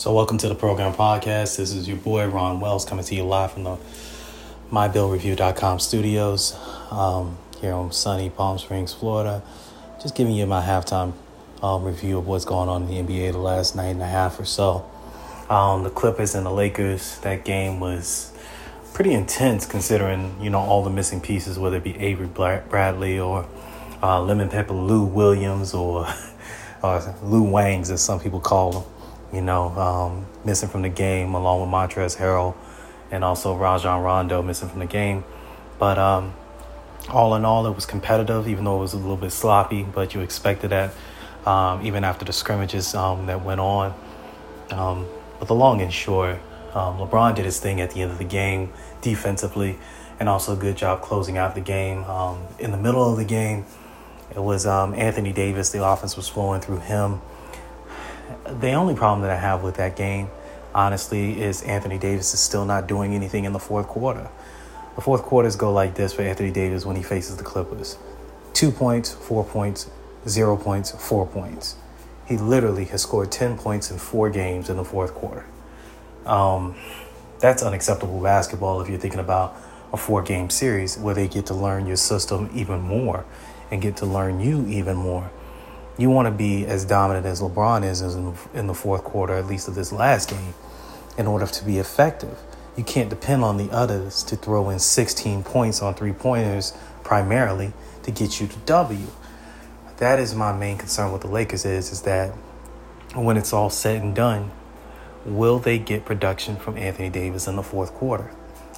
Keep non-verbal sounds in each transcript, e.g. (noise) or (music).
So, welcome to the program podcast. This is your boy Ron Wells coming to you live from the MyBillReview.com studios um, here on sunny Palm Springs, Florida. Just giving you my halftime um, review of what's going on in the NBA the last night and a half or so. Um, the Clippers and the Lakers, that game was pretty intense considering, you know, all the missing pieces, whether it be Avery Bradley or uh, Lemon Pepper Lou Williams or, (laughs) or Lou Wangs, as some people call him you know, um, missing from the game along with Montrezl Harrell and also Rajon Rondo missing from the game. But um, all in all, it was competitive, even though it was a little bit sloppy, but you expected that um, even after the scrimmages um, that went on. Um, but the long and short, um, LeBron did his thing at the end of the game defensively and also a good job closing out the game. in the middle of the game, it was Anthony Davis. The offense was flowing through him the only problem that I have with that game, honestly, is Anthony Davis is still not doing anything in the fourth quarter. The fourth quarters go like this for Anthony Davis when he faces the Clippers two points, four points, zero points, four points. He literally has scored 10 points in four games in the fourth quarter. Um, that's unacceptable basketball if you're thinking about a four game series where they get to learn your system even more and get to learn you even more you want to be as dominant as LeBron is in the fourth quarter, at least of this last game, in order to be effective. You can't depend on the others to throw in 16 points on three pointers primarily to get you to W. That is my main concern with the Lakers is is that when it's all said and done, will they get production from Anthony Davis in the fourth quarter?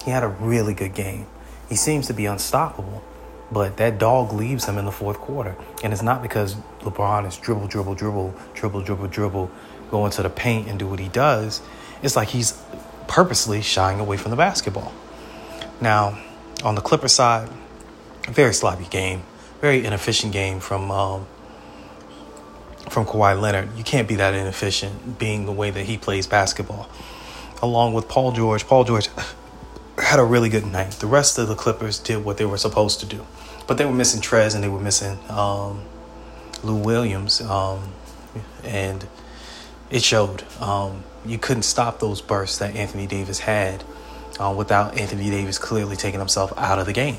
He had a really good game. He seems to be unstoppable. But that dog leaves him in the fourth quarter. And it's not because LeBron is dribble, dribble, dribble, dribble, dribble, dribble, go into the paint and do what he does. It's like he's purposely shying away from the basketball. Now, on the Clipper side, very sloppy game, very inefficient game from um, from Kawhi Leonard. You can't be that inefficient, being the way that he plays basketball. Along with Paul George, Paul George (laughs) had a really good night. The rest of the Clippers did what they were supposed to do. But they were missing Trez and they were missing um, Lou Williams. Um, and it showed. Um, you couldn't stop those bursts that Anthony Davis had uh, without Anthony Davis clearly taking himself out of the game.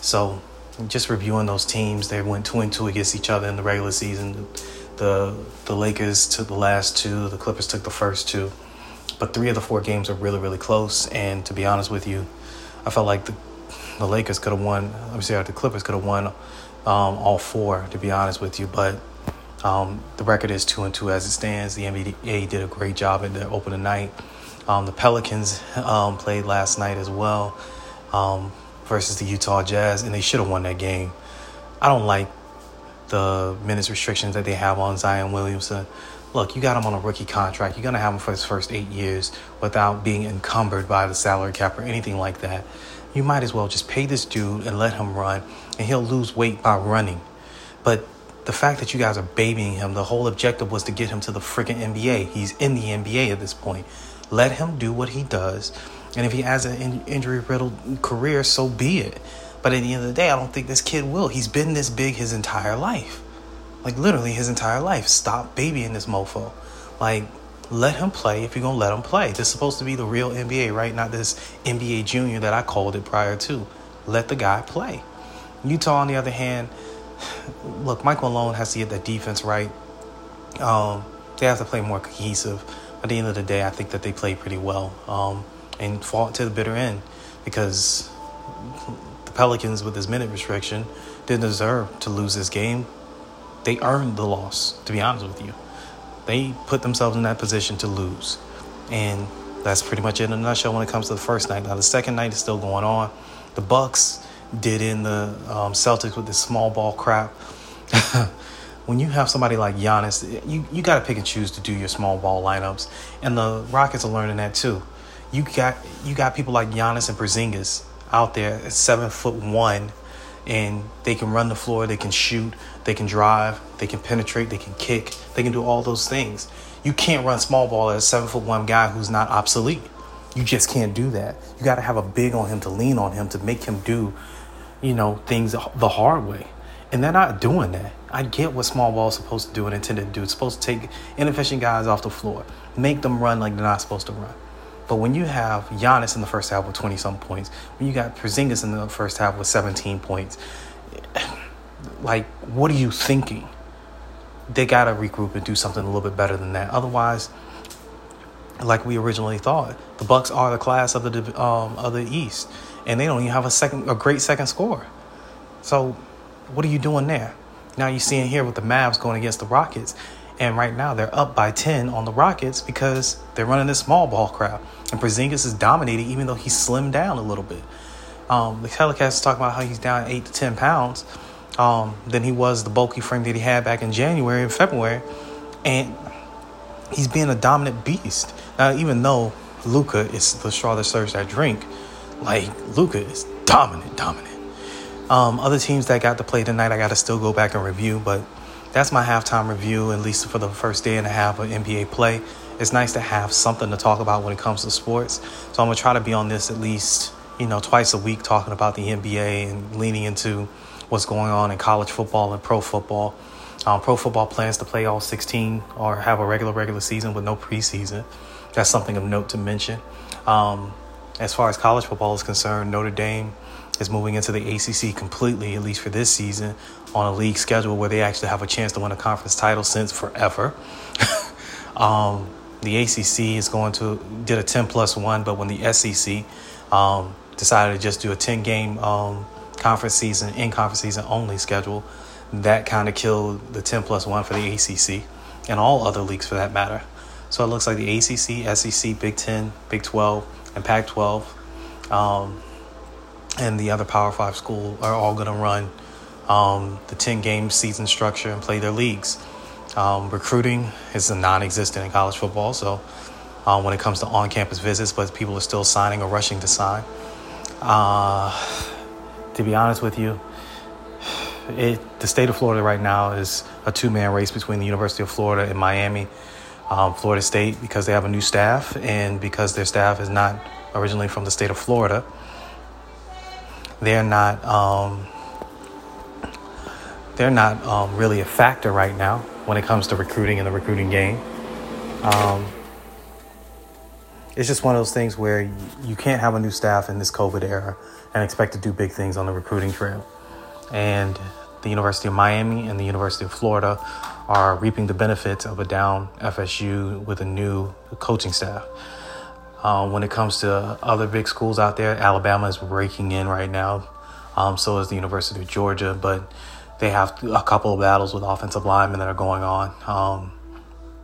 So, just reviewing those teams, they went two and two against each other in the regular season. The the Lakers took the last two, the Clippers took the first two, but three of the four games are really really close. And to be honest with you, I felt like the the Lakers could have won. I'm sorry, the Clippers could have won um, all four. To be honest with you, but um, the record is two and two as it stands. The NBA did a great job in the opening night. Um, the Pelicans um, played last night as well um, versus the Utah Jazz, and they should have won that game. I don't like the minutes restrictions that they have on Zion Williamson. Look, you got him on a rookie contract. You're going to have him for his first eight years without being encumbered by the salary cap or anything like that you might as well just pay this dude and let him run, and he'll lose weight by running. But the fact that you guys are babying him, the whole objective was to get him to the freaking NBA. He's in the NBA at this point. Let him do what he does. And if he has an injury riddled career, so be it. But at the end of the day, I don't think this kid will. He's been this big his entire life. Like literally his entire life. Stop babying this mofo. Like let him play if you're to let him play. This is supposed to be the real NBA, right? Not this NBA junior that I called it prior to. Let the guy play. Utah, on the other hand, (sighs) look, Mike Malone has to get that defense right. Um, they have to play more cohesive. At the end of the day, I think that they played pretty well um, and fought to the bitter end because the Pelicans, with this minute restriction, didn't deserve to lose this game. They earned the loss, to be honest with you. They put themselves in that position to lose. And that's pretty much it in a nutshell when it comes to the first night. Now the second night is still going on. The Bucks did in the um, Celtics with this small ball crap. (laughs) when you have somebody like Giannis, you, you got to pick and choose to do your small ball lineups, and the Rockets are learning that too. You got you got people like Giannis and Porzingis out there at seven foot one, and they can run the floor, they can shoot, they can drive, they can penetrate, they can kick, they can do all those things. You can't run small ball as a seven foot one guy who's not obsolete. You just can't do that. You got to have a big on him to lean on him to make him do, you know, things the hard way. And they're not doing that. I get what small ball is supposed to do and intended to do. It's supposed to take inefficient guys off the floor, make them run like they're not supposed to run. But when you have Giannis in the first half with 20 some points, when you got Porzingis in the first half with 17 points, (sighs) like, what are you thinking? They got to regroup and do something a little bit better than that. Otherwise, like we originally thought, the Bucks are the class of the um, of the East, and they don't even have a second a great second score. So, what are you doing there? Now you're seeing here with the Mavs going against the Rockets, and right now they're up by 10 on the Rockets because they're running this small ball crowd. And Porzingis is dominating even though he's slimmed down a little bit. Um, the telecast is talking about how he's down 8 to 10 pounds um, than he was the bulky frame that he had back in January and February. And he's being a dominant beast. Now, even though Luka is the straw that stirs that drink, like Luka is dominant, dominant. Um, other teams that got to play tonight, I got to still go back and review, but that's my halftime review, at least for the first day and a half of NBA play. It's nice to have something to talk about when it comes to sports. So I'm gonna try to be on this at least, you know, twice a week talking about the NBA and leaning into what's going on in college football and pro football. Um, pro football plans to play all 16 or have a regular regular season with no preseason. That's something of note to mention. Um, as far as college football is concerned, Notre Dame is moving into the ACC completely, at least for this season, on a league schedule where they actually have a chance to win a conference title since forever. (laughs) um, the ACC is going to did a 10 plus one, but when the SEC um, decided to just do a 10 game um, conference season, in conference season only schedule, that kind of killed the 10 plus one for the ACC and all other leagues for that matter. So it looks like the ACC, SEC, Big 10, Big 12, and Pac 12 um, and the other Power 5 school are all going to run um, the 10 game season structure and play their leagues. Um, recruiting is non existent in college football, so um, when it comes to on campus visits, but people are still signing or rushing to sign. Uh, to be honest with you, it, the state of Florida right now is a two man race between the University of Florida and Miami. Um, Florida State, because they have a new staff and because their staff is not originally from the state of Florida, they're not. Um, they're not um, really a factor right now when it comes to recruiting in the recruiting game. Um, it's just one of those things where you can't have a new staff in this COVID era and expect to do big things on the recruiting trail. And the University of Miami and the University of Florida are reaping the benefits of a down FSU with a new coaching staff. Um, when it comes to other big schools out there, Alabama is breaking in right now. Um, so is the University of Georgia, but they have a couple of battles with offensive linemen that are going on. Um,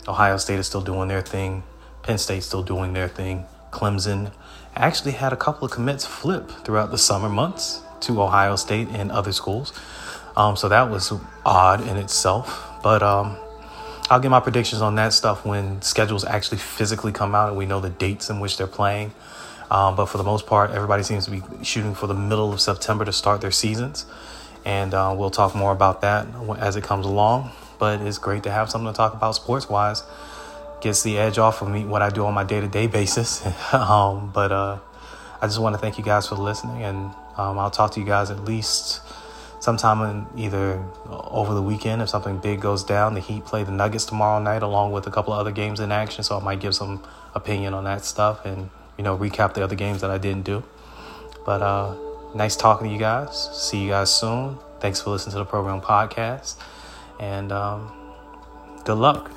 Ohio State is still doing their thing. Penn State's still doing their thing. Clemson actually had a couple of commits flip throughout the summer months to Ohio State and other schools. Um, so that was odd in itself. But um, I'll get my predictions on that stuff when schedules actually physically come out and we know the dates in which they're playing. Um, but for the most part, everybody seems to be shooting for the middle of September to start their seasons and uh, we'll talk more about that as it comes along. But it's great to have something to talk about sports wise. Gets the edge off of me what I do on my day to day basis. (laughs) um, but uh, I just want to thank you guys for listening, and um, I'll talk to you guys at least sometime in either over the weekend if something big goes down. The Heat play the Nuggets tomorrow night, along with a couple of other games in action, so I might give some opinion on that stuff and you know recap the other games that I didn't do. But uh, nice talking to you guys. See you guys soon. Thanks for listening to the program podcast. And um, good luck.